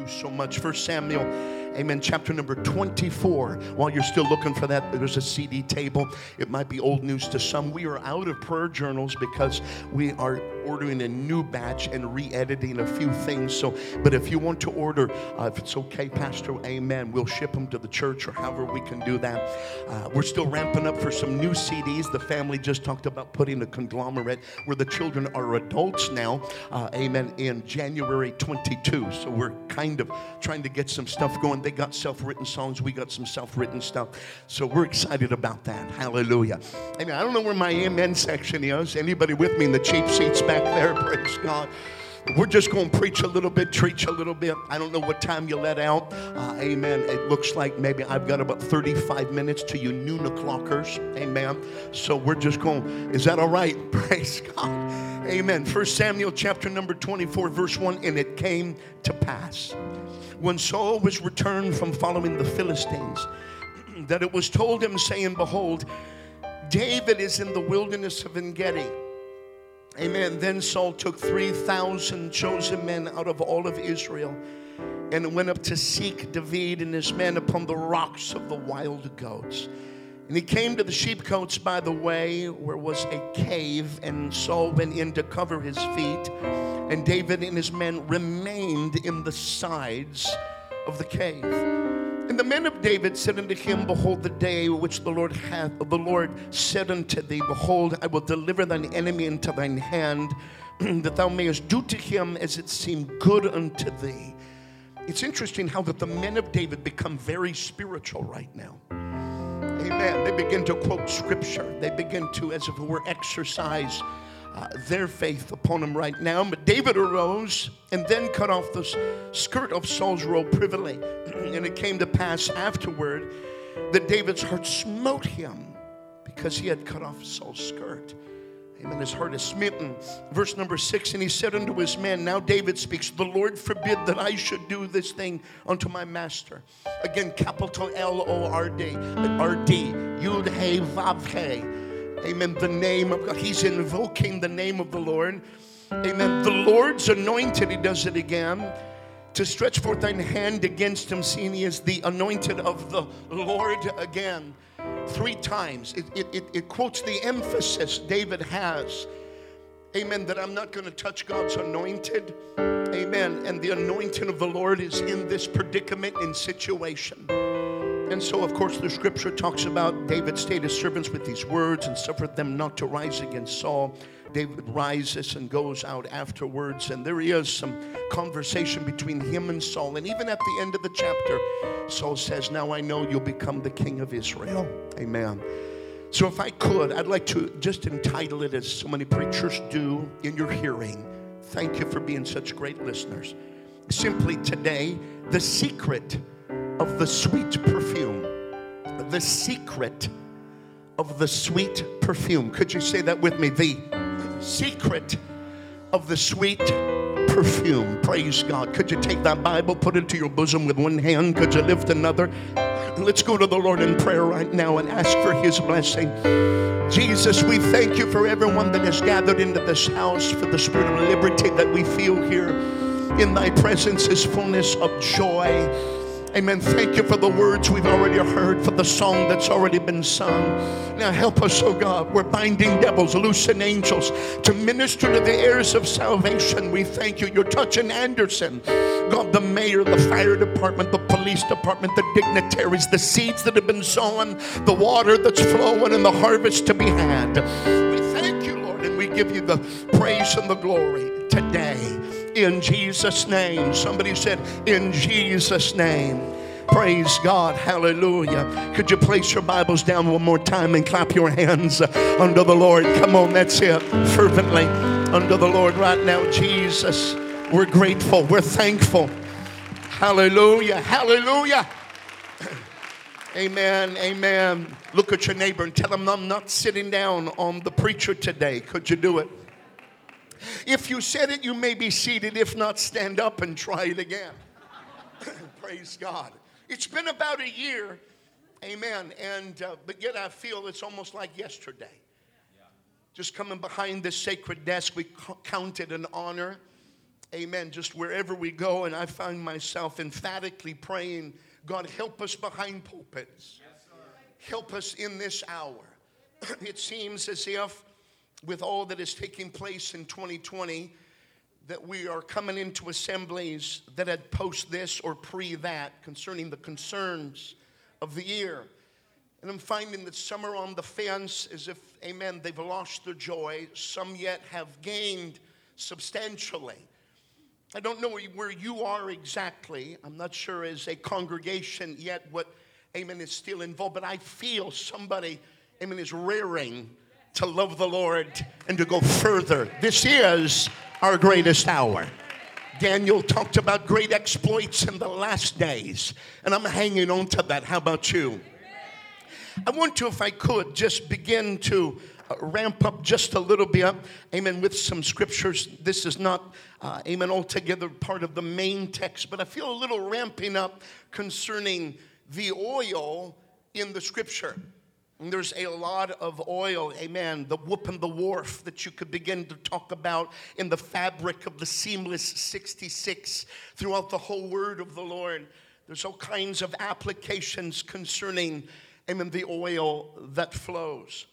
you so much. First Samuel, amen, chapter number 24. While you're still looking for that, there's a CD table. It might be old news to some. We are out of prayer journals because we are ordering a new batch and re-editing a few things. So, but if you want to order, uh, if it's okay, Pastor, amen, we'll ship them to the church or however we can do that. Uh, we're still ramping up for some new CDs. The family just talked about putting a conglomerate where the children are adults now, uh, amen, in January 22. So we're kind of trying to get some stuff going. They got self-written songs. We got some self-written stuff. So we're excited about that. Hallelujah. Amen. I don't know where my amen section is. Anybody with me in the cheap seats back there? Praise God. We're just going to preach a little bit, preach a little bit. I don't know what time you let out. Uh, amen. It looks like maybe I've got about 35 minutes to you noon o'clockers. Amen. So we're just going, is that all right? Praise God. Amen. First Samuel chapter number 24, verse 1. And it came to pass when Saul was returned from following the Philistines that it was told him, saying, Behold, David is in the wilderness of Engedi. Amen. Then Saul took 3,000 chosen men out of all of Israel and went up to seek David and his men upon the rocks of the wild goats. And he came to the sheepcotes by the way, where was a cave, and Saul went in to cover his feet. And David and his men remained in the sides of the cave. And the men of David said unto him, Behold, the day which the Lord hath, the Lord said unto thee, Behold, I will deliver thine enemy into thine hand, that thou mayest do to him as it seemed good unto thee. It's interesting how that the men of David become very spiritual right now. Amen. They begin to quote scripture. They begin to, as if it were, exercise uh, their faith upon him right now. But David arose and then cut off the skirt of Saul's robe privily. and it came to pass afterward that David's heart smote him because he had cut off Saul's skirt. Amen. His heart is smitten. Verse number six, and he said unto his men, Now David speaks, The Lord forbid that I should do this thing unto my master. Again, capital L O R D, R D, Yud He Vav He. Amen. The name of God. He's invoking the name of the Lord. Amen. The Lord's anointed, he does it again, to stretch forth thine hand against him, seeing he is the anointed of the Lord again three times. It, it, it, it quotes the emphasis David has. Amen. That I'm not going to touch God's anointed. Amen. And the anointing of the Lord is in this predicament and situation. And so, of course, the scripture talks about David stayed his servants with these words and suffered them not to rise against Saul. David rises and goes out afterwards, and there is some conversation between him and Saul. And even at the end of the chapter, Saul says, Now I know you'll become the king of Israel. Amen. So, if I could, I'd like to just entitle it as so many preachers do in your hearing. Thank you for being such great listeners. Simply today, the secret of the sweet perfume. The secret of the sweet perfume. Could you say that with me? The secret of the sweet perfume. Praise God. Could you take that Bible, put it to your bosom with one hand? Could you lift another? Let's go to the Lord in prayer right now and ask for His blessing. Jesus, we thank you for everyone that has gathered into this house, for the spirit of liberty that we feel here. In thy presence is fullness of joy. Amen. Thank you for the words we've already heard, for the song that's already been sung. Now help us, oh God. We're binding devils, loosing angels to minister to the heirs of salvation. We thank you. You're touching Anderson. God, the mayor, the fire department, the police department, the dignitaries, the seeds that have been sown, the water that's flowing, and the harvest to be had. We thank you, Lord, and we give you the praise and the glory today in Jesus' name. Somebody said, in Jesus' name. Praise God. Hallelujah. Could you place your Bibles down one more time and clap your hands under the Lord? Come on, that's it. Fervently under the Lord right now. Jesus, we're grateful. We're thankful. Hallelujah. Hallelujah. Amen. Amen. Look at your neighbor and tell him I'm not sitting down on the preacher today. Could you do it? If you said it, you may be seated. If not, stand up and try it again. Praise God. It's been about a year, amen. And uh, but yet I feel it's almost like yesterday. Just coming behind this sacred desk, we count it an honor, amen, just wherever we go, and I find myself emphatically praying, God, help us behind pulpits. help us in this hour. it seems as if, with all that is taking place in 2020, that we are coming into assemblies that had post this or pre that concerning the concerns of the year. And I'm finding that some are on the fence as if, amen, they've lost their joy. Some yet have gained substantially. I don't know where you are exactly. I'm not sure as a congregation yet what, amen, is still involved, but I feel somebody, amen, is raring to love the Lord and to go further. This is our greatest hour. Daniel talked about great exploits in the last days, and I'm hanging on to that. How about you? I want to, if I could, just begin to uh, ramp up just a little bit, amen, with some scriptures. This is not, uh, amen, altogether part of the main text, but I feel a little ramping up concerning the oil in the scripture. And there's a lot of oil, amen, the whoop and the wharf that you could begin to talk about in the fabric of the seamless 66 throughout the whole word of the Lord. There's all kinds of applications concerning, amen, the oil that flows.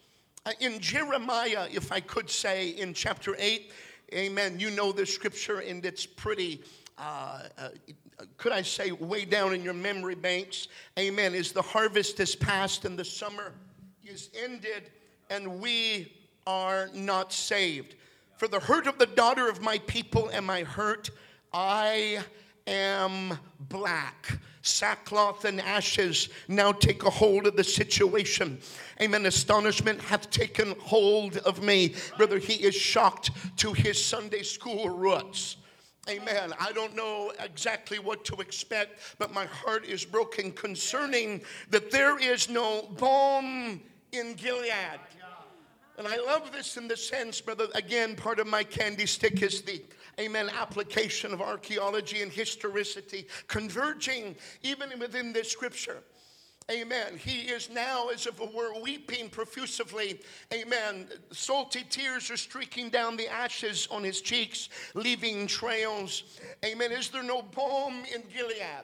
Uh, in Jeremiah, if I could say, in chapter 8, amen, you know this scripture and it's pretty. Uh, uh, could I say, way down in your memory banks, amen, is the harvest is past and the summer is ended and we are not saved. For the hurt of the daughter of my people am I hurt. I am black. Sackcloth and ashes now take a hold of the situation. Amen. Astonishment hath taken hold of me. Brother, he is shocked to his Sunday school roots. Amen. I don't know exactly what to expect, but my heart is broken concerning that there is no balm in Gilead. And I love this in the sense, brother, again, part of my candy stick is the amen, application of archaeology and historicity converging even within this scripture. Amen. He is now, as if it were, weeping profusively. Amen. Salty tears are streaking down the ashes on his cheeks, leaving trails. Amen. Is there no balm in Gilead?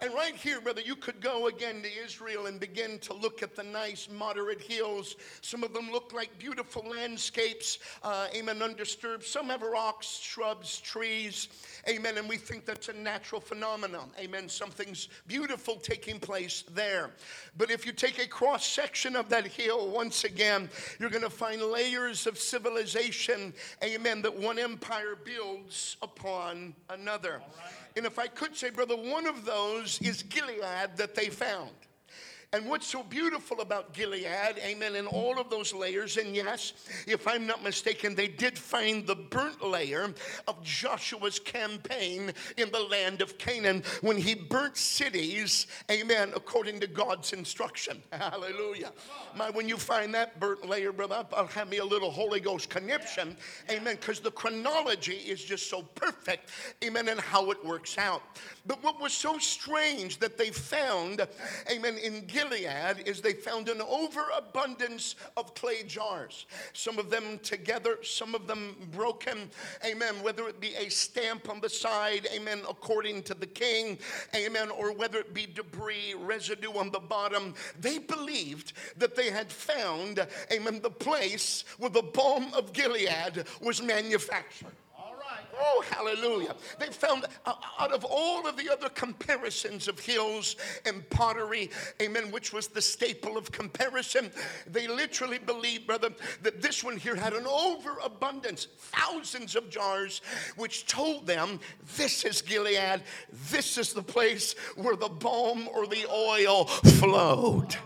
And right here, brother, you could go again to Israel and begin to look at the nice, moderate hills. Some of them look like beautiful landscapes, uh, amen, undisturbed. Some have rocks, shrubs, trees, amen. And we think that's a natural phenomenon, amen. Something's beautiful taking place there. But if you take a cross section of that hill, once again, you're going to find layers of civilization, amen, that one empire builds upon another. And if I could say, brother, one of those is Gilead that they found. And what's so beautiful about Gilead, amen, in all of those layers, and yes, if I'm not mistaken, they did find the burnt layer of Joshua's campaign in the land of Canaan when he burnt cities, amen, according to God's instruction. Hallelujah. My, when you find that burnt layer, brother, I'll have me a little Holy Ghost conniption, amen, because the chronology is just so perfect, amen, and how it works out. But what was so strange that they found, amen, in Gilead, Gilead is they found an overabundance of clay jars. Some of them together, some of them broken. Amen. Whether it be a stamp on the side, amen, according to the king, amen, or whether it be debris, residue on the bottom. They believed that they had found, amen, the place where the balm of Gilead was manufactured. Oh, hallelujah. They found out of all of the other comparisons of hills and pottery, amen, which was the staple of comparison, they literally believed, brother, that this one here had an overabundance, thousands of jars, which told them this is Gilead, this is the place where the balm or the oil flowed.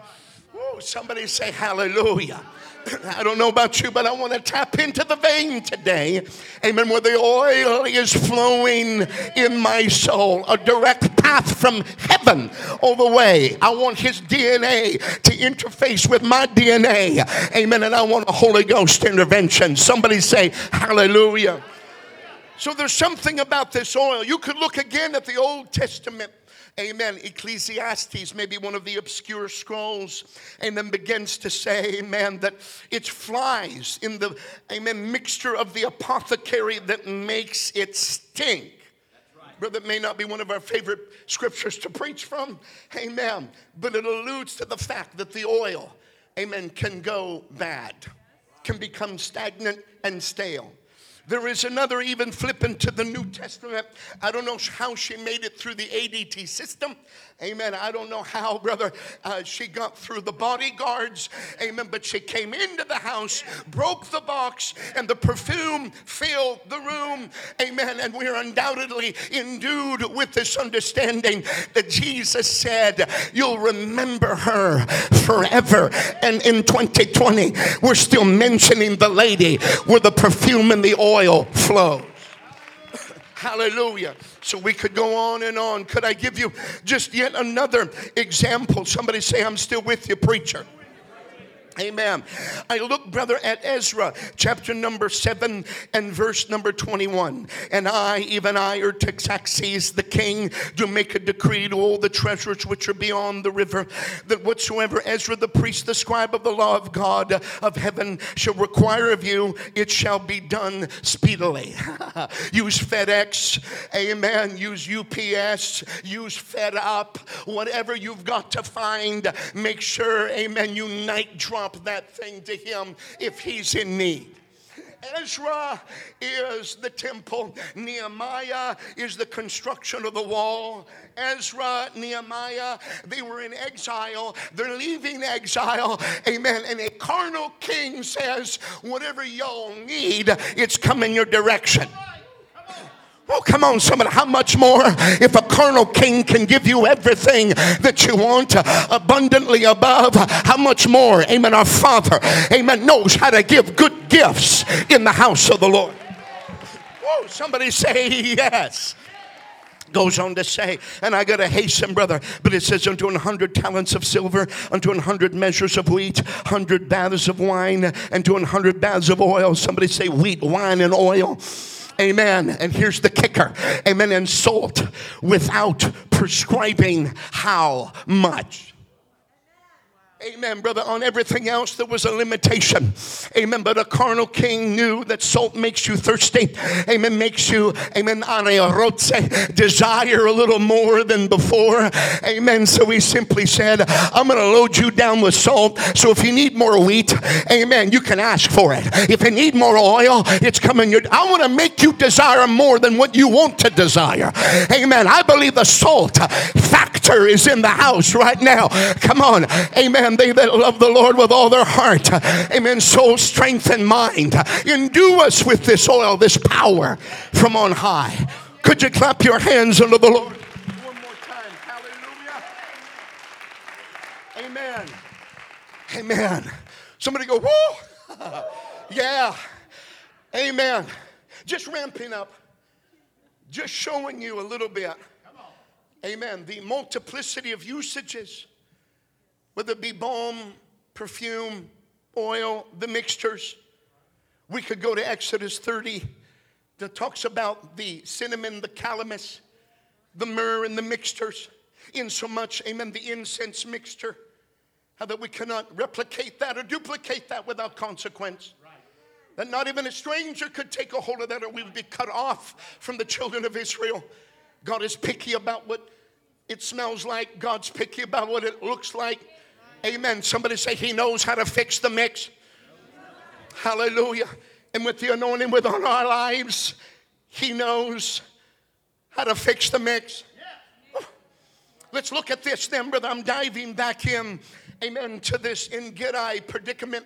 Oh, somebody say hallelujah. I don't know about you, but I want to tap into the vein today. Amen. Where the oil is flowing in my soul, a direct path from heaven all the way. I want his DNA to interface with my DNA. Amen. And I want a Holy Ghost intervention. Somebody say, Hallelujah. So there's something about this oil. You could look again at the Old Testament. Amen. Ecclesiastes, maybe one of the obscure scrolls, and then begins to say, Amen, that it flies in the, Amen, mixture of the apothecary that makes it stink. Brother, it may not be one of our favorite scriptures to preach from. Amen. But it alludes to the fact that the oil, amen, can go bad, can become stagnant and stale. There is another even flipping to the New Testament. I don't know how she made it through the ADT system. Amen. I don't know how, brother, uh, she got through the bodyguards. Amen. But she came into the house, broke the box, and the perfume filled the room. Amen. And we're undoubtedly endued with this understanding that Jesus said, You'll remember her forever. And in 2020, we're still mentioning the lady where the perfume and the oil flow. Hallelujah. So we could go on and on. Could I give you just yet another example? Somebody say, I'm still with you, preacher. Amen. I look, brother, at Ezra chapter number 7 and verse number 21. And I, even I, Artaxerxes the king, do make a decree to all the treasures which are beyond the river, that whatsoever Ezra the priest, the scribe of the law of God of heaven, shall require of you, it shall be done speedily. use FedEx, amen. Use UPS, use Fed Up, whatever you've got to find, make sure, amen, you drive that thing to him if he's in need. Ezra is the temple. Nehemiah is the construction of the wall. Ezra, Nehemiah, they were in exile. They're leaving exile. Amen. And a carnal king says, Whatever y'all need, it's coming your direction. Oh, come on, somebody. How much more if a carnal king can give you everything that you want abundantly above? How much more, amen, our Father, amen, knows how to give good gifts in the house of the Lord. Oh, somebody say yes goes on to say, and I got to hasten, brother, but it says, unto an hundred talents of silver, unto an hundred measures of wheat, hundred baths of wine, and to an hundred baths of oil. Somebody say wheat, wine, and oil. Amen. And here's the kicker. Amen. And salt without prescribing how much. Amen, brother. On everything else, there was a limitation. Amen. But a carnal king knew that salt makes you thirsty. Amen. Makes you, amen, desire a little more than before. Amen. So he simply said, I'm going to load you down with salt. So if you need more wheat, amen, you can ask for it. If you need more oil, it's coming. Your, I want to make you desire more than what you want to desire. Amen. I believe the salt factor is in the house right now. Come on. Amen they that love the Lord with all their heart, amen, soul, strength, and mind. Endue us with this oil, this power from on high. Could you clap your hands unto the Lord? One more time. Hallelujah. Amen. Amen. Somebody go, whoa. yeah. Amen. Just ramping up. Just showing you a little bit. Amen. The multiplicity of usages whether it be balm, perfume, oil, the mixtures. We could go to Exodus 30 that talks about the cinnamon, the calamus, the myrrh, and the mixtures. In so much, amen, the incense mixture. How that we cannot replicate that or duplicate that without consequence. That not even a stranger could take a hold of that or we would be cut off from the children of Israel. God is picky about what it smells like, God's picky about what it looks like. Amen. Somebody say, He knows how to fix the mix. Hallelujah. And with the anointing within our lives, He knows how to fix the mix. Let's look at this then, brother. I'm diving back in, amen, to this En-gedi predicament.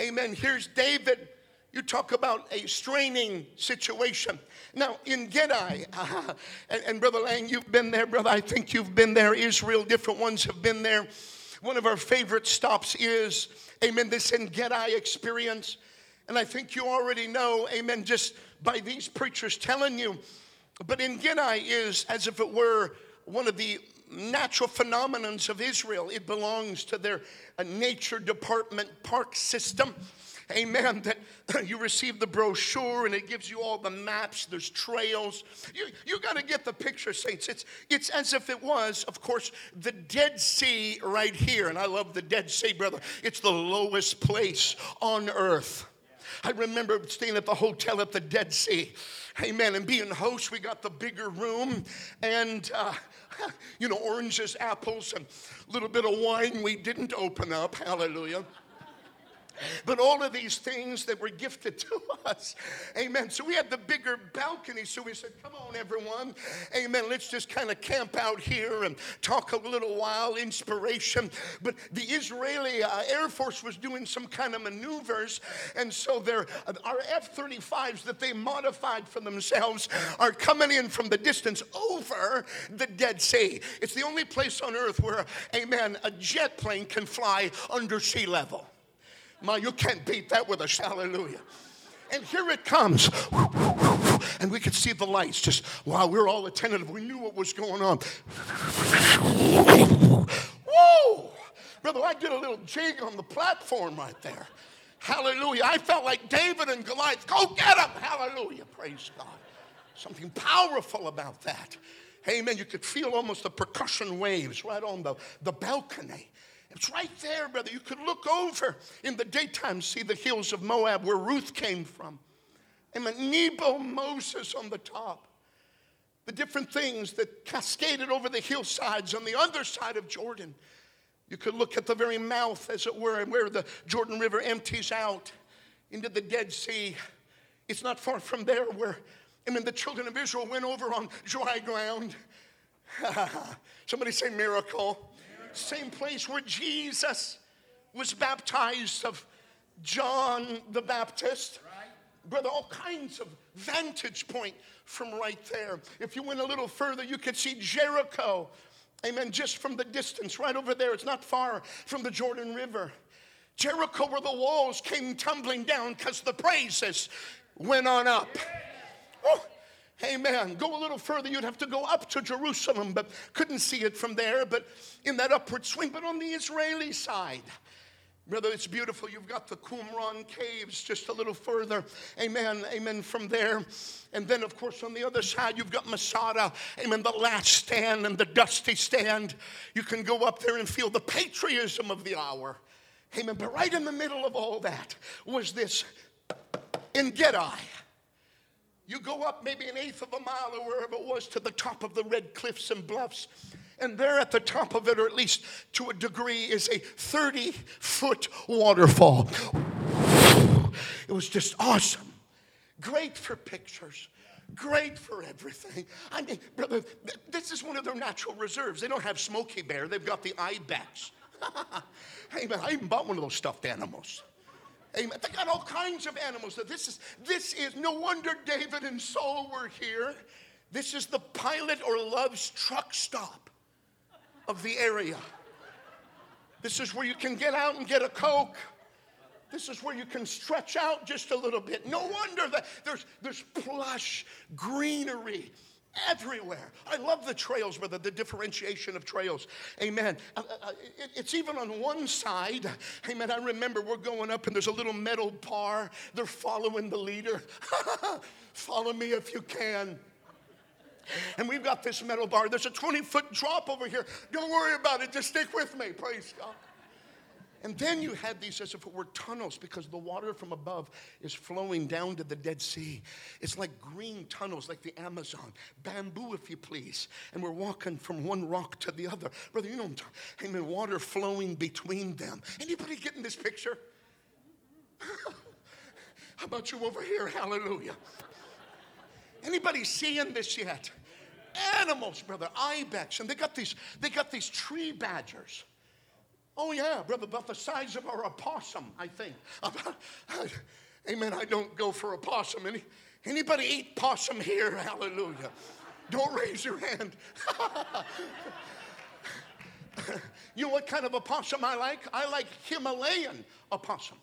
Amen. Here's David. You talk about a straining situation. Now, En-gedi, uh, and, and Brother Lang, you've been there, brother. I think you've been there. Israel, different ones have been there. One of our favorite stops is, amen, this En-gedi experience. And I think you already know, amen, just by these preachers telling you. But En-gedi is as if it were one of the natural phenomenons of Israel. It belongs to their uh, nature department park system. Amen, that you receive the brochure and it gives you all the maps, there's trails. You, you got to get the picture, saints. It's, it's as if it was, of course, the Dead Sea right here. And I love the Dead Sea, brother. It's the lowest place on earth. I remember staying at the hotel at the Dead Sea. Amen. And being host, we got the bigger room and, uh, you know, oranges, apples, and a little bit of wine we didn't open up. Hallelujah. But all of these things that were gifted to us. Amen. So we had the bigger balcony. So we said, Come on, everyone. Amen. Let's just kind of camp out here and talk a little while, inspiration. But the Israeli uh, Air Force was doing some kind of maneuvers. And so their, uh, our F 35s that they modified for themselves are coming in from the distance over the Dead Sea. It's the only place on earth where, amen, a jet plane can fly under sea level. My, you can't beat that with a hallelujah. And here it comes. And we could see the lights just, wow, we are all attentive. We knew what was going on. Whoa! Brother, I did a little jig on the platform right there. Hallelujah. I felt like David and Goliath. Go get him. Hallelujah. Praise God. Something powerful about that. Amen. You could feel almost the percussion waves right on the, the balcony. It's right there, brother. You could look over in the daytime, see the hills of Moab where Ruth came from. And the Nebo Moses on the top. The different things that cascaded over the hillsides on the other side of Jordan. You could look at the very mouth, as it were, and where the Jordan River empties out into the Dead Sea. It's not far from there where, I mean, the children of Israel went over on dry ground. Somebody say miracle same place where Jesus was baptized of John the Baptist. Brother, all kinds of vantage point from right there. If you went a little further, you could see Jericho. Amen. Just from the distance, right over there. It's not far from the Jordan River. Jericho, where the walls came tumbling down because the praises went on up. Oh, Amen. Go a little further, you'd have to go up to Jerusalem, but couldn't see it from there. But in that upward swing, but on the Israeli side, Brother, it's beautiful. You've got the Qumran caves just a little further. Amen. Amen. From there. And then, of course, on the other side, you've got Masada. Amen. The last stand and the dusty stand. You can go up there and feel the patriotism of the hour. Amen. But right in the middle of all that was this En-gedi. You go up maybe an eighth of a mile or wherever it was to the top of the red cliffs and bluffs. And there at the top of it, or at least to a degree, is a 30 foot waterfall. It was just awesome. Great for pictures. Great for everything. I mean, brother, this is one of their natural reserves. They don't have Smokey Bear, they've got the ibex. hey, man, I even bought one of those stuffed animals. Amen. They got all kinds of animals. This is, this is no wonder David and Saul were here. This is the pilot or Love's truck stop of the area. This is where you can get out and get a Coke. This is where you can stretch out just a little bit. No wonder that there's, there's plush greenery everywhere. I love the trails, brother, the differentiation of trails. Amen. Uh, uh, uh it's even on one side. Amen. I remember we're going up and there's a little metal bar. They're following the leader. Follow me if you can. And we've got this metal bar. There's a 20 foot drop over here. Don't worry about it. Just stick with me. Praise God. And then you had these as if it were tunnels because the water from above is flowing down to the Dead Sea. It's like green tunnels, like the Amazon, bamboo, if you please. And we're walking from one rock to the other. Brother, you know I'm talking. Amen. Water flowing between them. Anybody getting this picture? How about you over here? Hallelujah. Anybody seeing this yet? Animals, brother, ibex, and they got these, they got these tree badgers. Oh, yeah, brother, about the size of our opossum, I think. amen. I don't go for opossum. Any, anybody eat possum here? Hallelujah. Don't raise your hand. you know what kind of opossum I like? I like Himalayan opossum.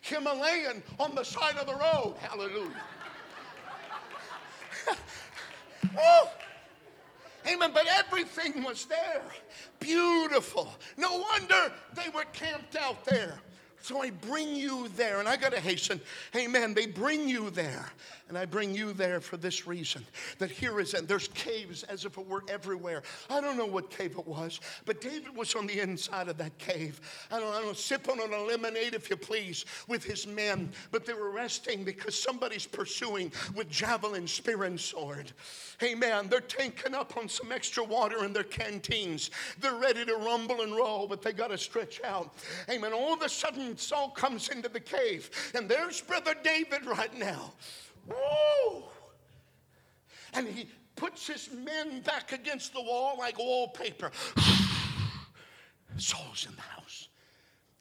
Himalayan on the side of the road. Hallelujah. oh, Amen. But everything was there. Beautiful. No wonder they were camped out there. So I bring you there, and I got to hasten. Amen. They bring you there. And I bring you there for this reason that here is, and there's caves as if it were everywhere. I don't know what cave it was, but David was on the inside of that cave. I don't, I don't sipping on a lemonade, if you please, with his men. But they were resting because somebody's pursuing with javelin, spear, and sword. Amen. They're tanking up on some extra water in their canteens. They're ready to rumble and roll, but they got to stretch out. Amen. All of a sudden, Saul comes into the cave, and there's Brother David right now. Woo! And he puts his men back against the wall like wallpaper. Saul's in the house.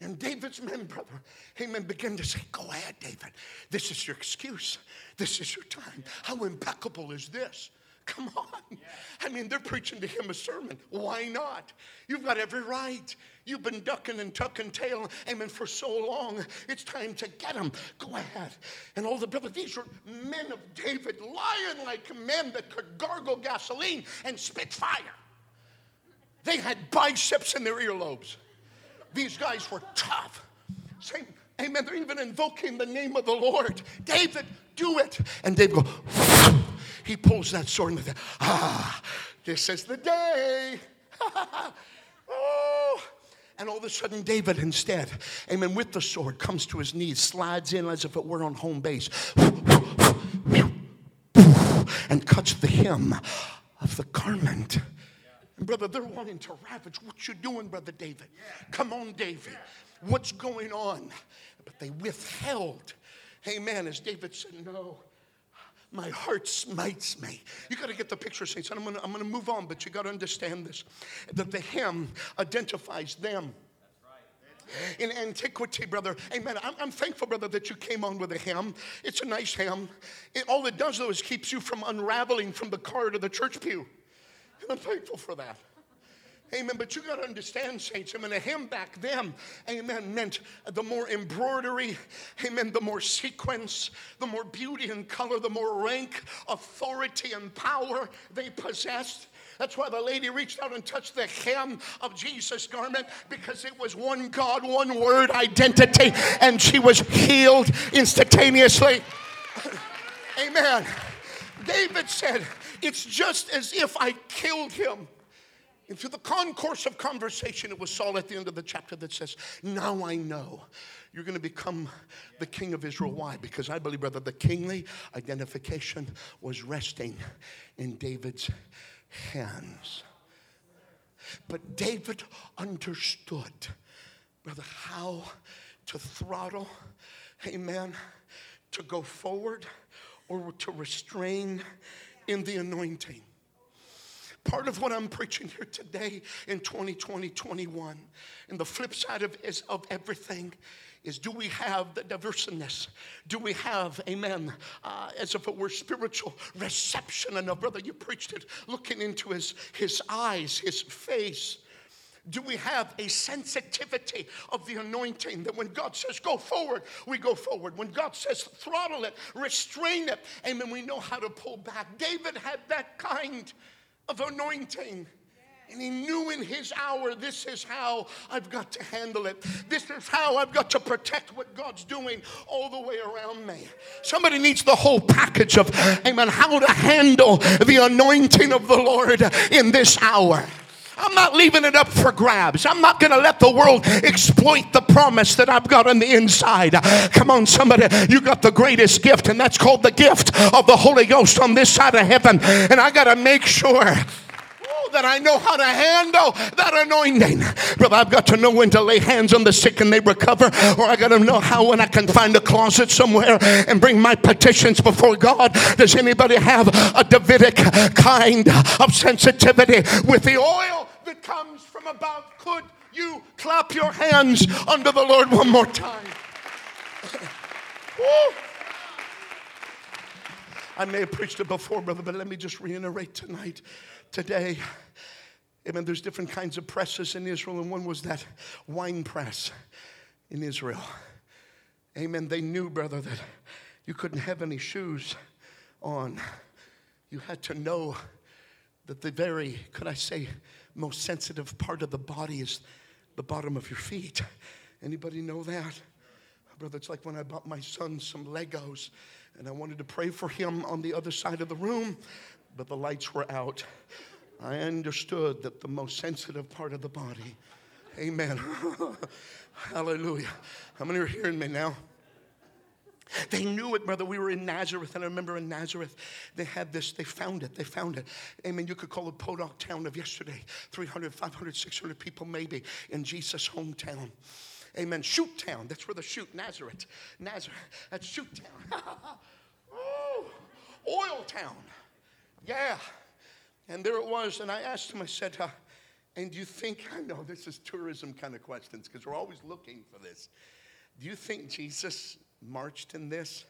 And David's men, brother, amen, begin to say, Go ahead, David. This is your excuse. This is your time. How impeccable is this? Come on. I mean, they're preaching to him a sermon. Why not? You've got every right. You've been ducking and tucking tail, amen, for so long. It's time to get him. Go ahead. And all the brothers, these were men of David, lion like men that could gargle gasoline and spit fire. They had biceps in their earlobes. These guys were tough. Same, amen. They're even invoking the name of the Lord. David, do it. And David goes, he pulls that sword and the, ah, this is the day. oh. And all of a sudden, David instead, amen, with the sword, comes to his knees, slides in as if it were on home base, and cuts the hem of the garment. And brother, they're wanting to ravage. What you doing, brother David? Come on, David. What's going on? But they withheld. Amen. As David said, no. My heart smites me. You got to get the picture, saints. And I'm going to I'm to move on, but you got to understand this that the hem identifies them. In antiquity, brother, amen. I'm, I'm, thankful, brother, that you came on with a hem. It's a nice hem. It, all it does, though, is keeps you from unraveling from the car to the church pew. And I'm thankful for that. Amen. But you got to understand, saints. I mean, a hem back then, amen, meant the more embroidery, amen, the more sequence, the more beauty and color, the more rank, authority, and power they possessed. That's why the lady reached out and touched the hem of Jesus' garment because it was one God, one word identity, and she was healed instantaneously. Amen. David said, It's just as if I killed him. And through the concourse of conversation, it was Saul at the end of the chapter that says, Now I know you're going to become the king of Israel. Why? Because I believe, brother, the kingly identification was resting in David's hands. But David understood, brother, how to throttle, amen, to go forward or to restrain in the anointing. Part of what I'm preaching here today in 2020, 21, and the flip side of, is, of everything is do we have the diverseness? Do we have, amen, uh, as if it were spiritual reception enough? Brother, you preached it, looking into his, his eyes, his face. Do we have a sensitivity of the anointing that when God says go forward, we go forward? When God says throttle it, restrain it, amen, we know how to pull back. David had that kind of anointing. And he knew in his hour, this is how I've got to handle it. This is how I've got to protect what God's doing all the way around me. Somebody needs the whole package of, amen, how to handle the anointing of the Lord in this hour. I'm not leaving it up for grabs. I'm not going to let the world exploit the promise that I've got on the inside. Come on, somebody. You got the greatest gift, and that's called the gift of the Holy Ghost on this side of heaven. And I got to make sure that I know how to handle that anointing. Brother, I've got to know when to lay hands on the sick and they recover, or I got to know how when I can find a closet somewhere and bring my petitions before God. Does anybody have a Davidic kind of sensitivity with the oil that comes from above? Could you clap your hands under the Lord one more time? I may have preached it before, brother, but let me just reiterate tonight today. Amen. There's different kinds of presses in Israel, and one was that wine press in Israel. Amen. They knew, brother, that you couldn't have any shoes on. You had to know that the very, could I say, most sensitive part of the body is the bottom of your feet. Anybody know that? Brother, it's like when I bought my son some Legos and I wanted to pray for him on the other side of the room, but the lights were out. I understood that the most sensitive part of the body, amen. Hallelujah. How many are hearing me now? They knew it, brother. We were in Nazareth, and I remember in Nazareth, they had this, they found it, they found it. Amen. You could call it Podunk town of yesterday 300, 500, 600 people maybe in Jesus' hometown. Amen. Shoot town. That's where the shoot, Nazareth. Nazareth. That's shoot town. oh, oil town. Yeah. And there it was. And I asked him, I said, uh, and do you think, I know this is tourism kind of questions because we're always looking for this. Do you think Jesus marched in this?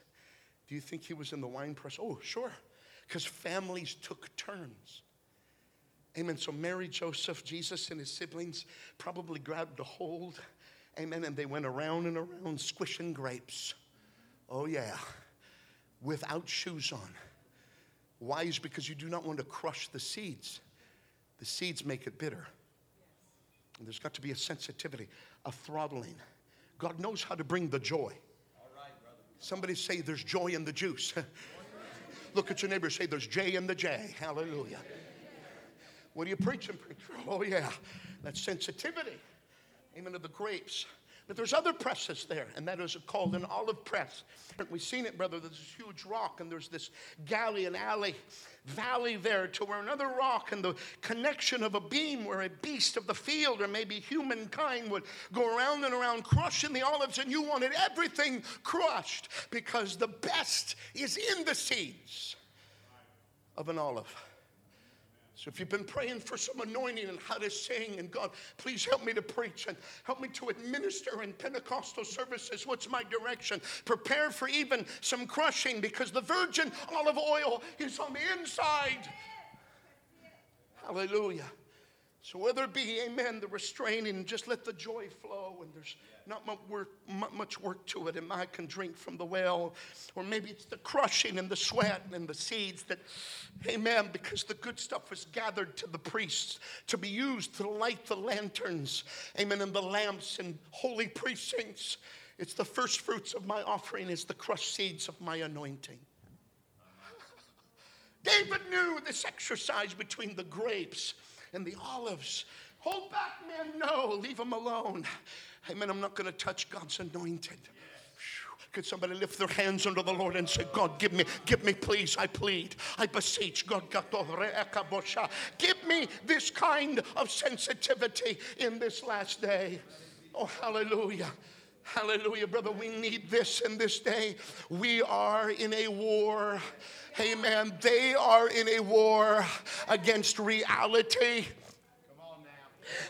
Do you think he was in the wine press? Oh, sure. Because families took turns. Amen. So Mary, Joseph, Jesus, and his siblings probably grabbed a hold Amen. And they went around and around squishing grapes. Oh, yeah. Without shoes on. Why is because you do not want to crush the seeds. The seeds make it bitter. And there's got to be a sensitivity, a throttling. God knows how to bring the joy. Somebody say there's joy in the juice. Look at your neighbor, say there's J in the J. Hallelujah. What are you preaching, preacher? Oh, yeah. That sensitivity amen, of the grapes. But there's other presses there, and that is called an olive press. We've seen it, brother. There's this huge rock, and there's this galley and alley valley there to where another rock and the connection of a beam where a beast of the field or maybe humankind would go around and around crushing the olives, and you wanted everything crushed because the best is in the seeds of an olive. So if you've been praying for some anointing and how to sing, and God, please help me to preach and help me to administer in Pentecostal services. What's my direction? Prepare for even some crushing because the virgin olive oil is on the inside. Hallelujah. So whether it be, amen, the restraining, just let the joy flow, and there's not much work, to it, and I can drink from the well. Or maybe it's the crushing and the sweat and the seeds that, amen, because the good stuff was gathered to the priests to be used to light the lanterns, amen, and the lamps and holy precincts. It's the first fruits of my offering, it's the crushed seeds of my anointing. David knew this exercise between the grapes and the olives. Hold back, man. No, leave them alone. Amen. I'm not going to touch God's anointed. Could somebody lift their hands unto the Lord and say, God, give me, give me, please, I plead, I beseech, God, oh, give me this kind of sensitivity in this last day. Oh, hallelujah. Hallelujah, brother. We need this in this day. We are in a war. Amen. They are in a war against reality.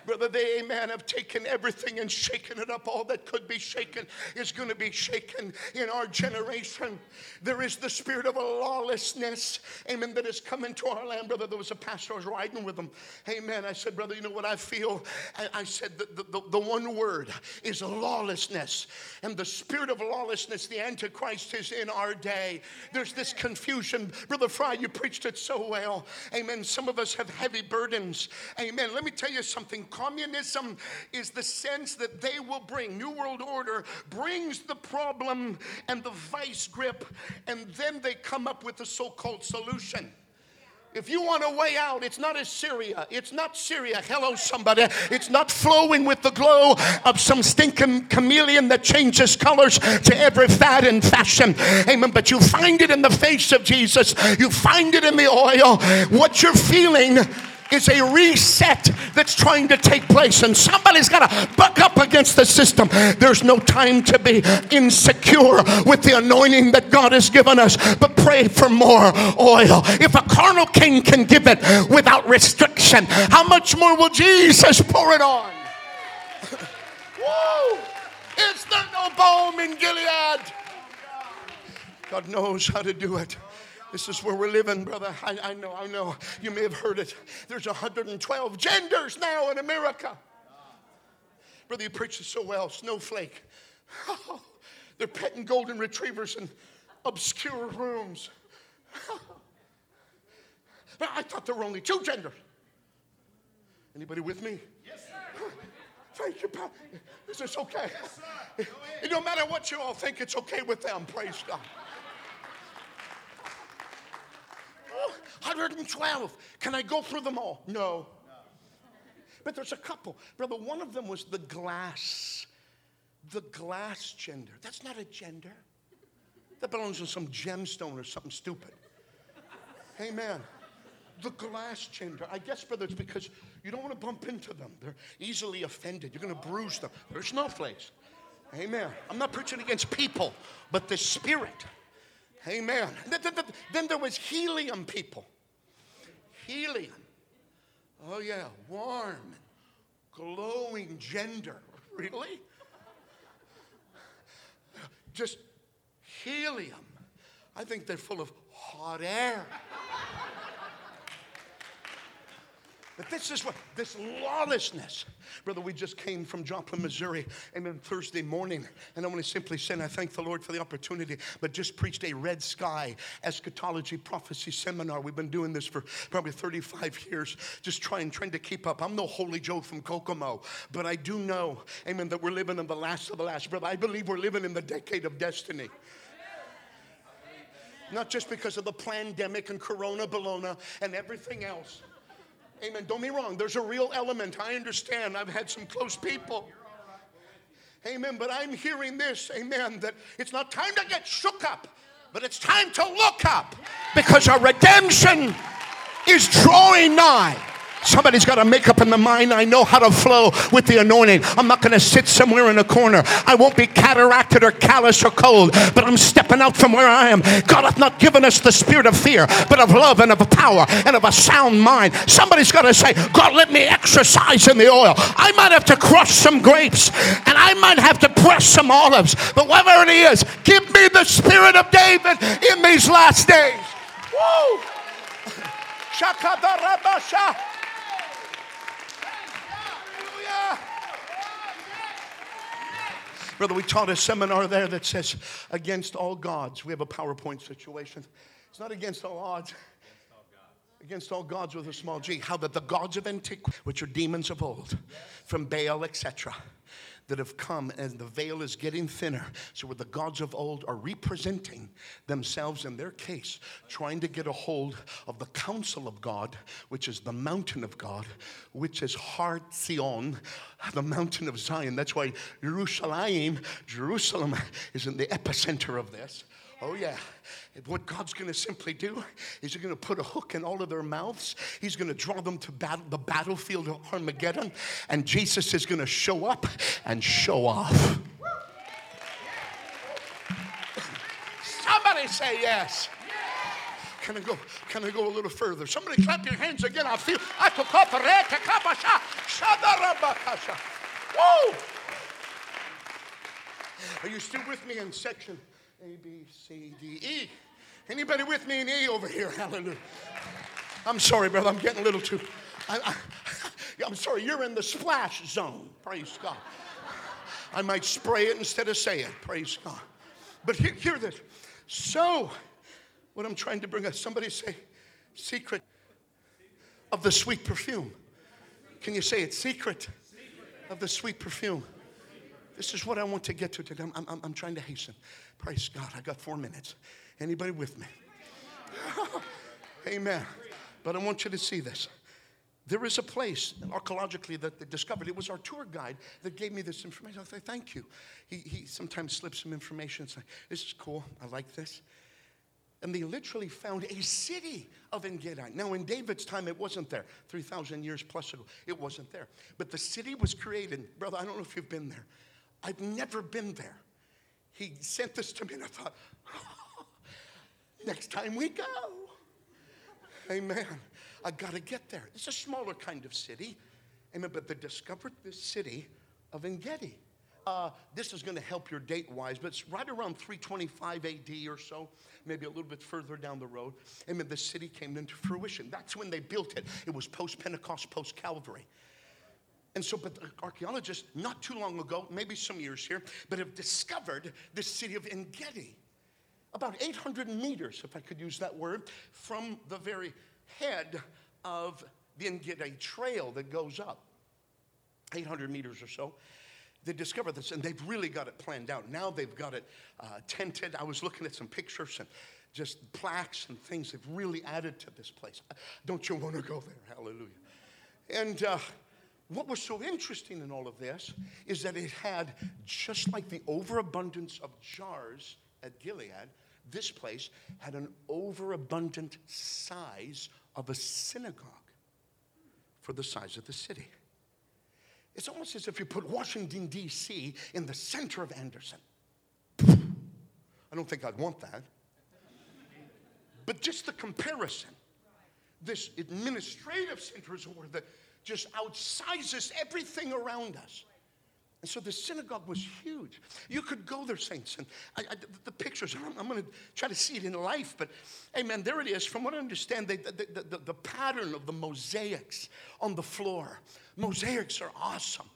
Brother, they, amen, have taken everything and shaken it up. All that could be shaken is going to be shaken in our generation. There is the spirit of a lawlessness, amen, that has come into our land. Brother, there was a pastor, I was riding with him. Amen. I said, Brother, you know what I feel? I, I said, the, the, the one word is lawlessness. And the spirit of lawlessness, the Antichrist, is in our day. There's this confusion. Brother Fry, you preached it so well. Amen. Some of us have heavy burdens. Amen. Let me tell you something something. Communism is the sense that they will bring, New World Order brings the problem and the vice grip, and then they come up with the so called solution. If you want a way out, it's not Assyria. It's not Syria. Hello, somebody. It's not flowing with the glow of some stinking chameleon that changes colors to every fad and fashion. Amen. But you find it in the face of Jesus, you find it in the oil. What you're feeling is a reset that's trying to take place, and somebody's got to buck up against the system. There's no time to be insecure with the anointing that God has given us, but pray for more oil. If a carnal king can give it without restriction, how much more will Jesus pour it on? Woo! Is there no balm in Gilead? God knows how to do it. This is where we're living, brother. I, I know, I know. You may have heard it. There's 112 genders now in America. Brother, you preach it so well. Snowflake. Oh, they're petting golden retrievers in obscure rooms. I thought there were only two genders. Anybody with me? Yes, sir. Thank you, Pastor. Is this okay? It don't matter what you all think, it's okay with them. Praise God. 112. Can I go through them all? No. But there's a couple. Brother, one of them was the glass. The glass gender. That's not a gender. That belongs to some gemstone or something stupid. Amen. The glass gender. I guess, brother, it's because you don't want to bump into them. They're easily offended. You're going to bruise them. They're snowflakes. Amen. I'm not preaching against people, but the spirit. Amen. Then there was helium people. Helium. Oh, yeah, warm, glowing gender. Really? Just helium. I think they're full of hot air. But this is what, this lawlessness. Brother, we just came from Joplin, Missouri, amen, Thursday morning. And I want to simply say, I thank the Lord for the opportunity, but just preached a red sky eschatology prophecy seminar. We've been doing this for probably 35 years, just trying, trying to keep up. I'm no holy Joe from Kokomo, but I do know, amen, that we're living in the last of the last. Brother, I believe we're living in the decade of destiny. Not just because of the pandemic and corona, bologna, and everything else. Amen. Don't be wrong. There's a real element. I understand. I've had some close people. Amen. But I'm hearing this. Amen. That it's not time to get shook up, but it's time to look up because our redemption is drawing nigh. Somebody's got to make up in the mind. I know how to flow with the anointing. I'm not going to sit somewhere in a corner. I won't be cataracted or callous or cold, but I'm stepping out from where I am. God hath not given us the spirit of fear, but of love and of power and of a sound mind. Somebody's got to say, God, let me exercise in the oil. I might have to crush some grapes and I might have to press some olives, but whatever it is, give me the spirit of David in these last days. Woo! Brother, we taught a seminar there that says against all gods. We have a PowerPoint situation. It's not against all odds. Against all gods with a small g. How that the gods of antiquity, which are demons of old, from Baal, etc., that have come and the veil is getting thinner. So, where the gods of old are representing themselves in their case, trying to get a hold of the counsel of God, which is the mountain of God, which is Har Zion, the mountain of Zion. That's why Jerusalem, Jerusalem is in the epicenter of this. Oh, yeah. What God's going to simply do is He's going to put a hook in all of their mouths. He's going to draw them to battle, the battlefield of Armageddon. And Jesus is going to show up and show off. Somebody say yes. Can I go? Can I go a little further? Somebody clap your hands again. I feel. Whoa! Are you still with me in section a, B, C, D, E. Anybody with me in E over here? Hallelujah. I'm sorry, brother. I'm getting a little too. I, am sorry. You're in the splash zone. Praise God. I might spray it instead of say it. Praise God. But hear, hear this. So, what I'm trying to bring us, somebody say, secret of the sweet perfume. Can you say it? Secret of the sweet perfume. This is what I want to get to today. I'm, I'm, I'm trying to hasten. Praise God. I got four minutes. Anybody with me? Amen. But I want you to see this. There is a place archaeologically that they discovered. It was our tour guide that gave me this information. I say, thank you. He, he sometimes slips some information and say, this is cool. I like this. And they literally found a city of En-gedi. Now, in David's time, it wasn't there. 3,000 years plus ago, it wasn't there. But the city was created. Brother, I don't know if you've been there. I've never been there. He sent this to me, and I thought, next time we go. Amen. I got to get there. It's a smaller kind of city. Amen. But they discovered this city of En-gedi. Uh, this is going to help your date wise, but it's right around 325 AD or so, maybe a little bit further down the road. Amen. The city came into fruition. That's when they built it. It was post Pentecost, post Calvary. And so, but the archaeologists, not too long ago, maybe some years here, but have discovered the city of En-gedi. About 800 meters, if I could use that word, from the very head of the En-gedi trail that goes up. 800 meters or so. They discovered this and they've really got it planned out. Now they've got it uh, tented. I was looking at some pictures and just plaques and things they've really added to this place. Don't you want to go there? Hallelujah. And uh, what was so interesting in all of this is that it had, just like the overabundance of jars at Gilead, this place had an overabundant size of a synagogue for the size of the city. It's almost as if you put Washington, D.C. in the center of Anderson. I don't think I'd want that. But just the comparison, this administrative center is where the just outsizes everything around us. And so the synagogue was huge. You could go there, saints, and I, I, the pictures, I'm, I'm going to try to see it in life, but hey, amen, there it is. From what I understand, they, the, the, the, the pattern of the mosaics on the floor. Mosaics are awesome.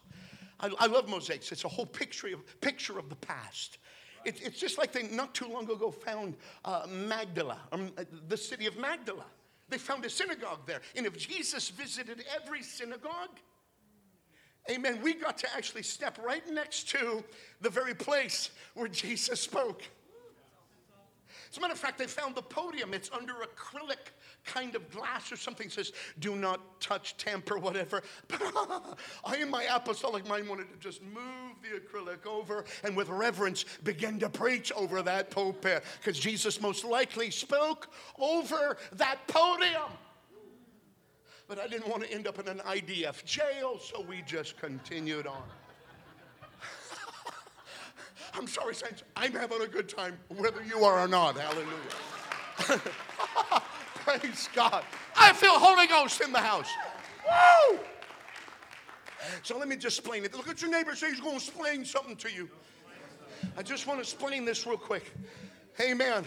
I, I love mosaics. It's a whole picture of, picture of the past. It, it's just like they not too long ago found uh, Magdala, um, the city of Magdala. They found a synagogue there. And if Jesus visited every synagogue, amen, we got to actually step right next to the very place where Jesus spoke. As a matter of fact, they found the podium. It's under acrylic kind of glass or something. It says, do not touch, tamper, whatever. I, in my apostolic mind, wanted to just move the acrylic over and with reverence begin to preach over that pulpit because Jesus most likely spoke over that podium. But I didn't want to end up in an IDF jail, so we just continued on. I'm sorry, Saints. I'm having a good time, whether you are or not. Hallelujah. Praise God. I feel Holy Ghost in the house. Woo! So let me just explain it. Look at your neighbor, say he's going to explain something to you. I just want to explain this real quick. Amen.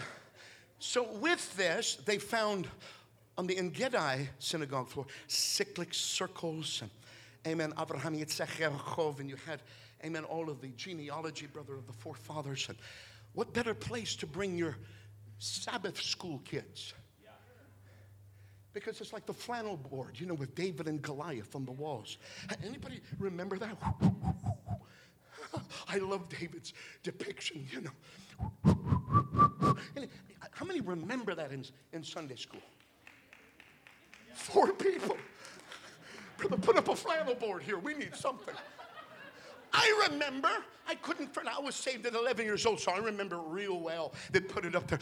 So with this, they found on the En-gedi synagogue floor cyclic circles and Amen. Abraham Yitzchak and you had amen, all of the genealogy, brother, of the forefathers. And what better place to bring your Sabbath school kids? Because it's like the flannel board, you know, with David and Goliath on the walls. Anybody remember that? I love David's depiction, you know. How many remember that in, in Sunday school? Four people. Put up a flannel board here. We need something. I remember, I couldn't, I was saved at 11 years old, so I remember real well. They put it up there.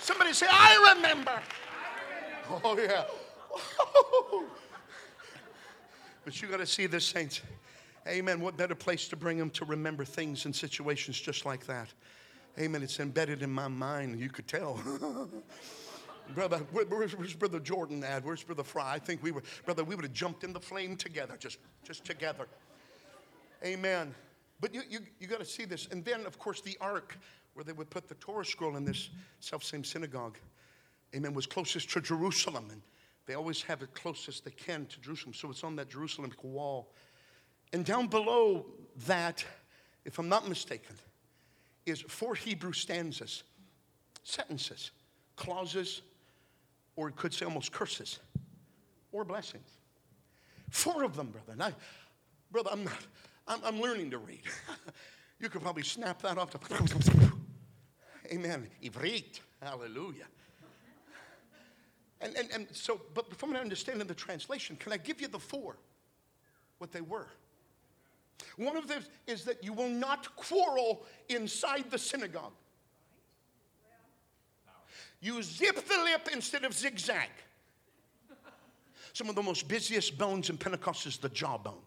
Somebody say, I remember. Oh, yeah. Oh. But you got to see this, saints. Amen. What better place to bring them to remember things and situations just like that? Amen. It's embedded in my mind. You could tell. brother, where's, where's, Brother Jordan at? Where's Brother Fry? I think we were, brother, we would have jumped in the flame together, just, just together. Amen. But you, you, you got to see this. And then, of course, the ark, where they would put the Torah scroll in this self same synagogue, amen, was closest to Jerusalem. And they always have it closest they can to Jerusalem. So it's on that Jerusalem wall. And down below that, if I'm not mistaken, is four Hebrew stanzas, sentences, clauses, or it could say almost curses or blessings. Four of them, brother. I, brother, I'm not, I'm, I'm learning to read. you could probably snap that off. To, Amen. Ivrit. Hallelujah. And, and, and so, but from an understanding of the translation, can I give you the four? What they were. One of them is that you will not quarrel inside the synagogue. You zip the lip instead of zigzag. Some of the most busiest bones in Pentecost is the jawbone.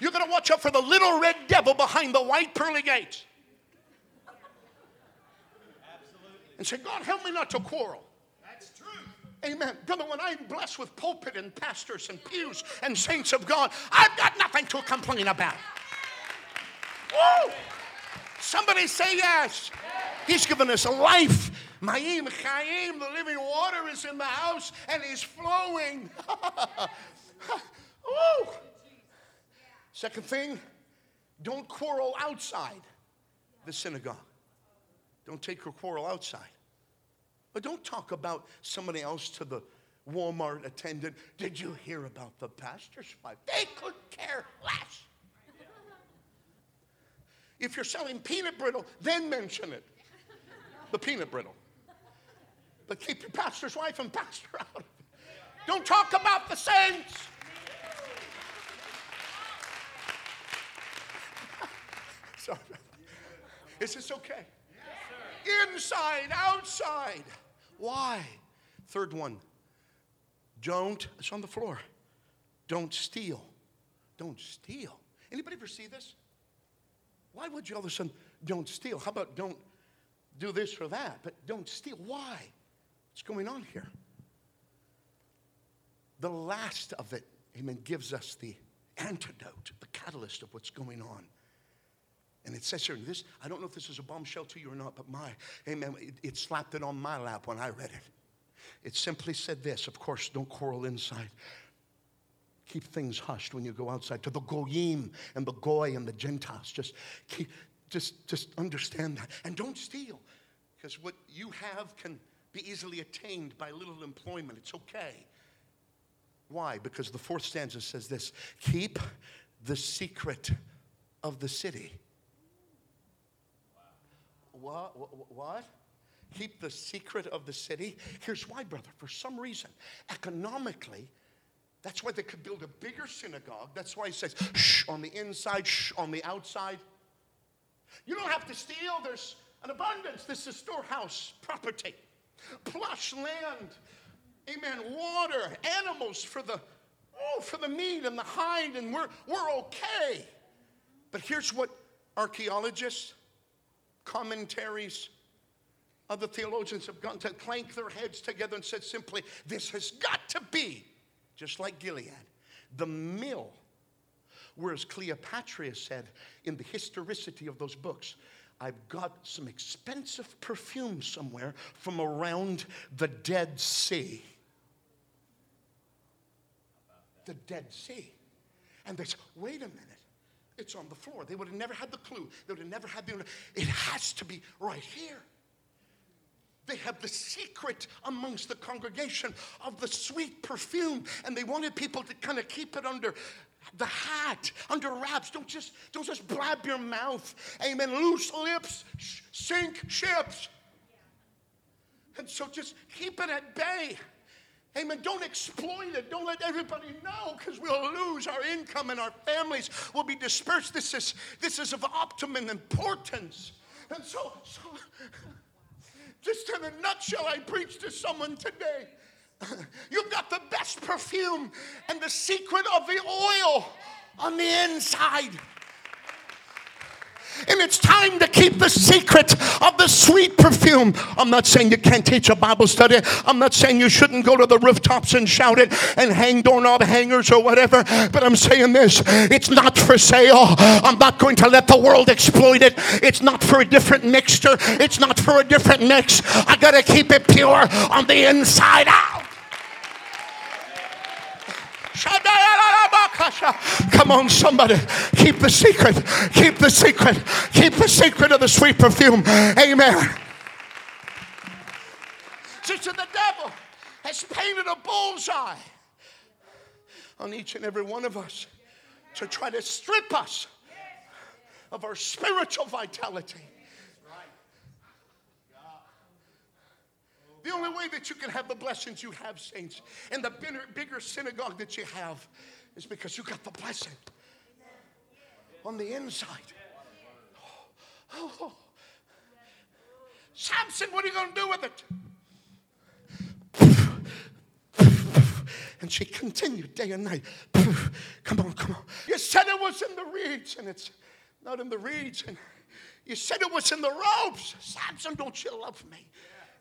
You're going to watch out for the little red devil behind the white pearly gates. And say, God, help me not to quarrel. That's true. Amen. Brother, when I'm blessed with pulpit and pastors and pews and saints of God, I've got nothing to complain about. Woo! Somebody say yes. He's given us a life Maim Chaim, the living water is in the house and is flowing. Ooh. Second thing, don't quarrel outside the synagogue. Don't take your quarrel outside. But don't talk about somebody else to the Walmart attendant. Did you hear about the pastor's wife? They could care less. If you're selling peanut brittle, then mention it. The peanut brittle. But keep your pastor's wife and pastor out of it. Don't talk about the saints. Sorry. Is this okay? Inside, outside. Why? Third one. Don't, it's on the floor. Don't steal. Don't steal. Anybody ever see this? Why would you all of a sudden don't steal? How about don't do this or that, but don't steal? Why? What's going on here? The last of it, amen, gives us the antidote, the catalyst of what's going on. And it says here, this, I don't know if this is a bombshell to you or not, but my, amen, it, it slapped it on my lap when I read it. It simply said this of course, don't quarrel inside. Keep things hushed when you go outside. To the goyim and the goy and the Gentiles, just keep, just, just understand that. And don't steal, because what you have can be easily attained by little employment. It's okay. Why? Because the fourth stanza says this keep the secret of the city. What? What? Keep the secret of the city. Here's why, brother. For some reason, economically, that's why they could build a bigger synagogue. That's why he says, shh on the inside, shh on the outside. You don't have to steal. There's an abundance. This is storehouse property, plush land. Amen. Water, animals for the oh, for the meat and the hide, and we're we're okay. But here's what archaeologists, commentaries, other theologians have gone to clank their heads together and said simply, this has got to be just like Gilead, the mill. Whereas Cleopatra said in the historicity of those books, I've got some expensive perfume somewhere from around the Dead Sea. The Dead Sea. And they said, wait a minute. It's on the floor. They would have never had the clue. They would have never had the. It has to be right here. They have the secret amongst the congregation of the sweet perfume, and they wanted people to kind of keep it under the hat, under wraps. Don't just, don't just blab your mouth. Amen. Loose lips sink ships. And so just keep it at bay. Amen. Don't exploit it. Don't let everybody know because we'll lose our income and our families will be dispersed. This is, this is of optimum importance. And so, so just in a nutshell, I preach to someone today. You've got the best perfume and the secret of the oil on the inside. And it's time to keep the secret of the sweet perfume. I'm not saying you can't teach a Bible study. I'm not saying you shouldn't go to the rooftops and shout it and hang doorknob hangers or whatever. But I'm saying this it's not for sale. I'm not going to let the world exploit it. It's not for a different mixture, it's not for a different mix. I got to keep it pure on the inside out. Come on, somebody. Keep the secret. Keep the secret. Keep the secret of the sweet perfume. Amen. Sister, the devil has painted a bullseye on each and every one of us to try to strip us of our spiritual vitality. The only way that you can have the blessings you have, saints, and the bigger, bigger synagogue that you have is because you got the blessing on the inside. Oh, oh. Samson, what are you going to do with it? And she continued day and night. Come on, come on. You said it was in the reeds, and it's not in the reeds. And you said it was in the ropes. Samson, don't you love me?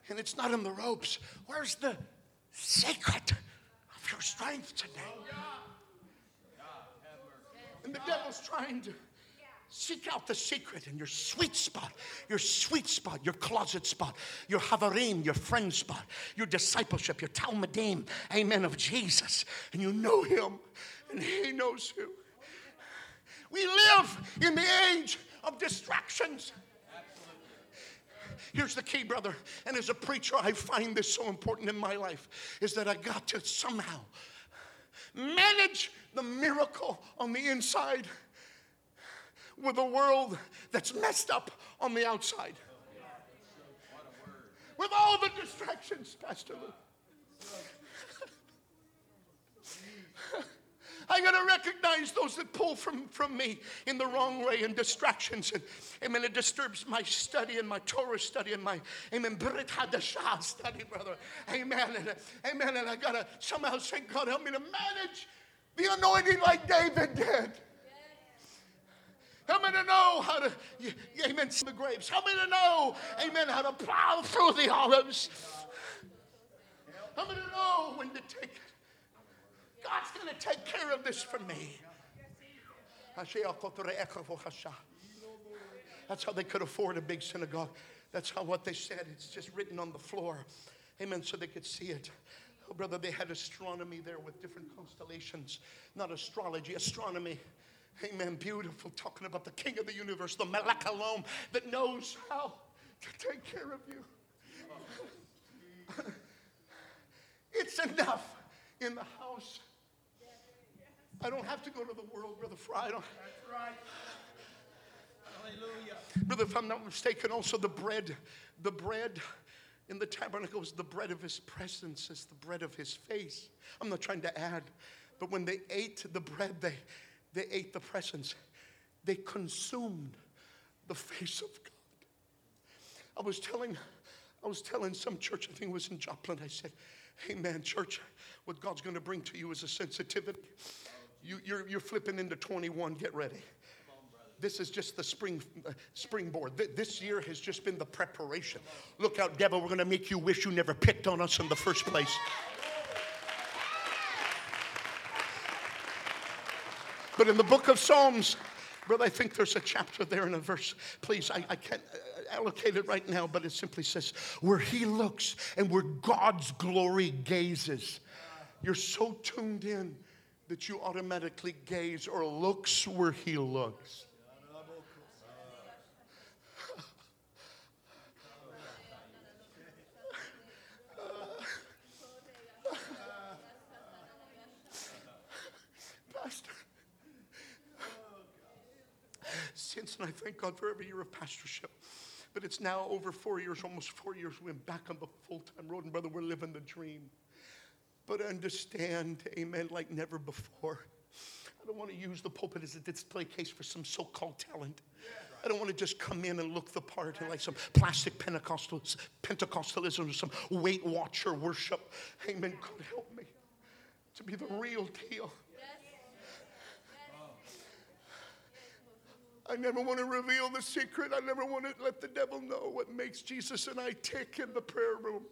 And it's not in the ropes. Where's the secret of your strength today? And the devil's trying to Seek out the secret in your sweet spot, your sweet spot, your closet spot, your havarim, your friend spot, your discipleship, your talmudim, amen, of Jesus. And you know him, and he knows you. We live in the age of distractions. Here's the key, brother. And as a preacher, I find this so important in my life is that I got to somehow manage the miracle on the inside with a world that's messed up on the outside. With all the distractions, Pastor Lou. I got to recognize those that pull from, from me in the wrong way and distractions. And amen, it disturbs my study and my Torah study and my, amen, Brit Hadashah study, brother. Amen. And, amen. And I got to somehow say, God, help me to manage the anointing like David did. Help me to know how to, amen, the grapes. Help me to know, amen, how to plow through the olives. Me to know when to take God's going to take care of this for me. That's how they could afford a big synagogue. That's how what they said. It's just written on the floor. Amen. So they could see it. Oh, brother, they had astronomy there with different constellations. Not astrology, astronomy. Amen. Beautiful. Talking about the king of the universe, the Alom, that knows how to take care of you. it's enough in the house I don't have to go to the world, Brother Fry. That's right. Hallelujah. Brother, if I'm not mistaken, also the bread, the bread in the tabernacle was the bread of his presence, it's the bread of his face. I'm not trying to add, but when they ate the bread, they, they ate the presence. They consumed the face of God. I was telling, I was telling some church, I think it was in Joplin, I said, Hey man, church, what God's to bring to you is a sensitivity you, you're, you're flipping into 21. Get ready. This is just the spring uh, springboard. Th- this year has just been the preparation. Look out, devil, we're going to make you wish you never picked on us in the first place. But in the book of Psalms, brother, I think there's a chapter there in a verse. Please, I, I can't uh, allocate it right now, but it simply says, where he looks and where God's glory gazes. You're so tuned in that you automatically gaze or looks where he looks. Pastor, since and I thank God for every year of pastorship. But it's now over four years, almost four years. We're back on the full time road, and brother, we're living the dream but understand, amen, like never before. I don't want to use the pulpit as a display case for some so called talent. I don't want to just come in and look the part and like some plastic Pentecostals, Pentecostalism or some Weight Watcher worship. Amen. God help me to be the real deal. I never want to reveal the secret. I never want to let the devil know what makes Jesus and I tick in the prayer room.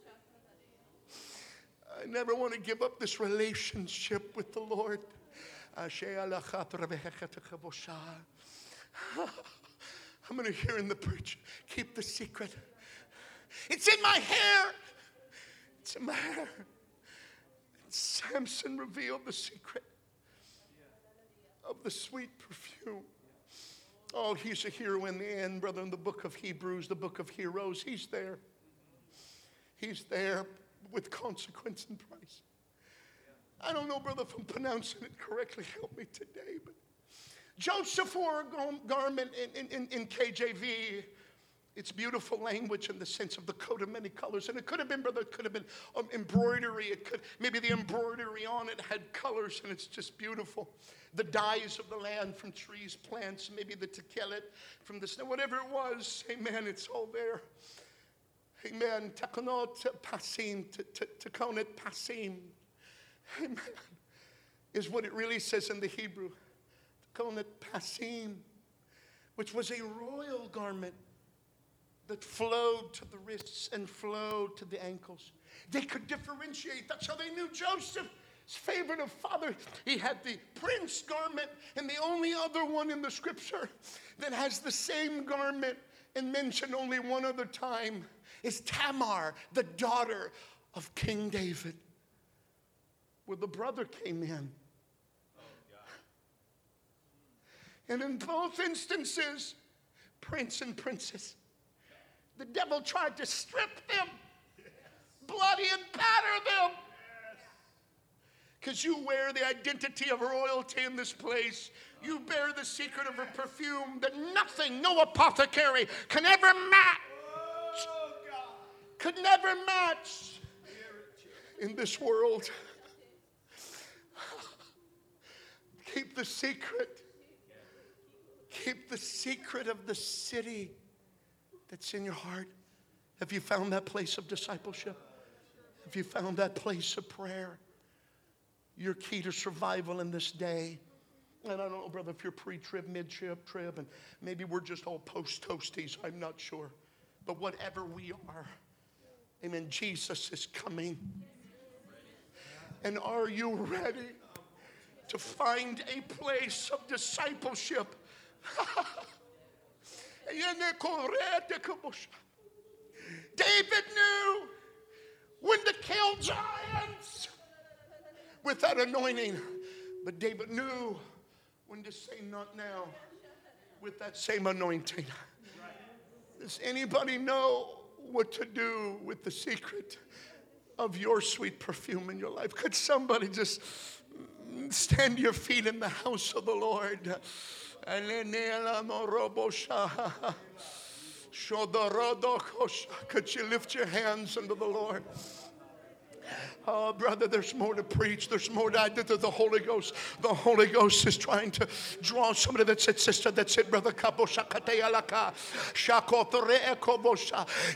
I never want to give up this relationship with the Lord. I'm going to hear in the preach, keep the secret. It's in my hair. It's in my hair. And Samson revealed the secret of the sweet perfume. Oh, he's a hero in the end, brother, in the book of Hebrews, the book of heroes. He's there. He's there with consequence and price. I don't know, brother, if I'm pronouncing it correctly. Help me today. But Joseph wore a garment in, in, in KJV. It's beautiful language in the sense of the coat of many colors. And it could have been, brother, it could have been um, embroidery. It could, maybe the embroidery on it had colors and it's just beautiful. The dyes of the land from trees, plants, maybe the tekelet from the snow, whatever it was, amen, it's all there. Amen. Takonot pasim, takonot pasim. Amen. Is what it really says in the Hebrew. Takonot pasim, which was a royal garment that flowed to the wrists and flowed to the ankles. They could differentiate. That's how they knew Joseph favorite of father. He had the prince garment, and the only other one in the scripture that has the same garment and mentioned only one other time is Tamar, the daughter of King David, where the brother came in. And in both instances, prince and princess, the devil tried to strip them, bloody and batter them. Because you wear the identity of royalty in this place. You bear the secret of a perfume that nothing, no apothecary can ever match. Could never match in this world. Keep the secret. Keep the secret of the city that's in your heart. Have you found that place of discipleship? Have you found that place of prayer? Your key to survival in this day. And I don't know, brother, if you're pre trib, mid trib, trib, and maybe we're just all post toasties. I'm not sure. But whatever we are, amen, Jesus is coming. And are you ready to find a place of discipleship? David knew when to kill giants with that anointing, but David knew when to say not now with that same anointing. Does anybody know what to do with the secret of your sweet perfume in your life? Could somebody just stand your feet in the house of the Lord? Could you lift your hands unto the Lord? Oh, brother, there's more to preach. There's more to do. The Holy Ghost, the Holy Ghost is trying to draw somebody that's it, sister, that's it, brother.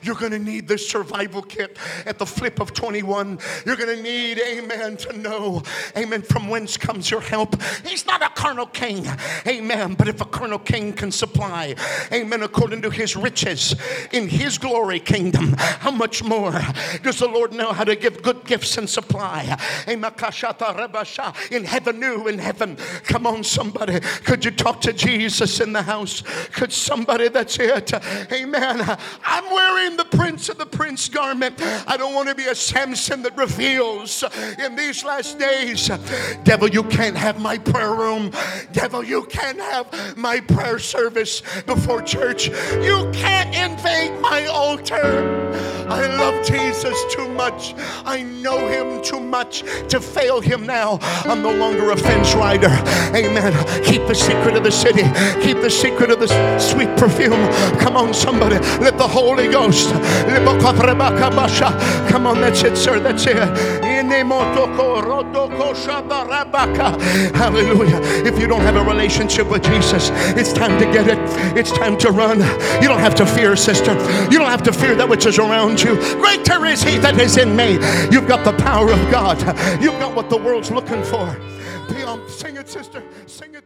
You're going to need this survival kit at the flip of 21. You're going to need, amen, to know, amen, from whence comes your help. He's not a carnal king, amen, but if a carnal king can supply, amen, according to his riches in his glory kingdom, how much more does the Lord know how to give good gifts and supply. In heaven, new in heaven. Come on, somebody. Could you talk to Jesus in the house? Could somebody, that's it. Amen. I'm wearing the prince of the prince garment. I don't want to be a Samson that reveals in these last days. Devil, you can't have my prayer room. Devil, you can't have my prayer service before church. You can't invade my altar. I love Jesus too much. I know him too much to fail him now. I'm no longer a fence rider. Amen. Keep the secret of the city. Keep the secret of the sweet perfume. Come on, somebody. Let the Holy Ghost. Come on, that's it, sir. That's it. Hallelujah. If you don't have a relationship with Jesus, it's time to get it. It's time to run. You don't have to fear, sister. You don't have to fear that which is around you. Greater is He that is in me. You've got the power of God. You've got what the world's looking for. Um, sing it, sister. Sing it.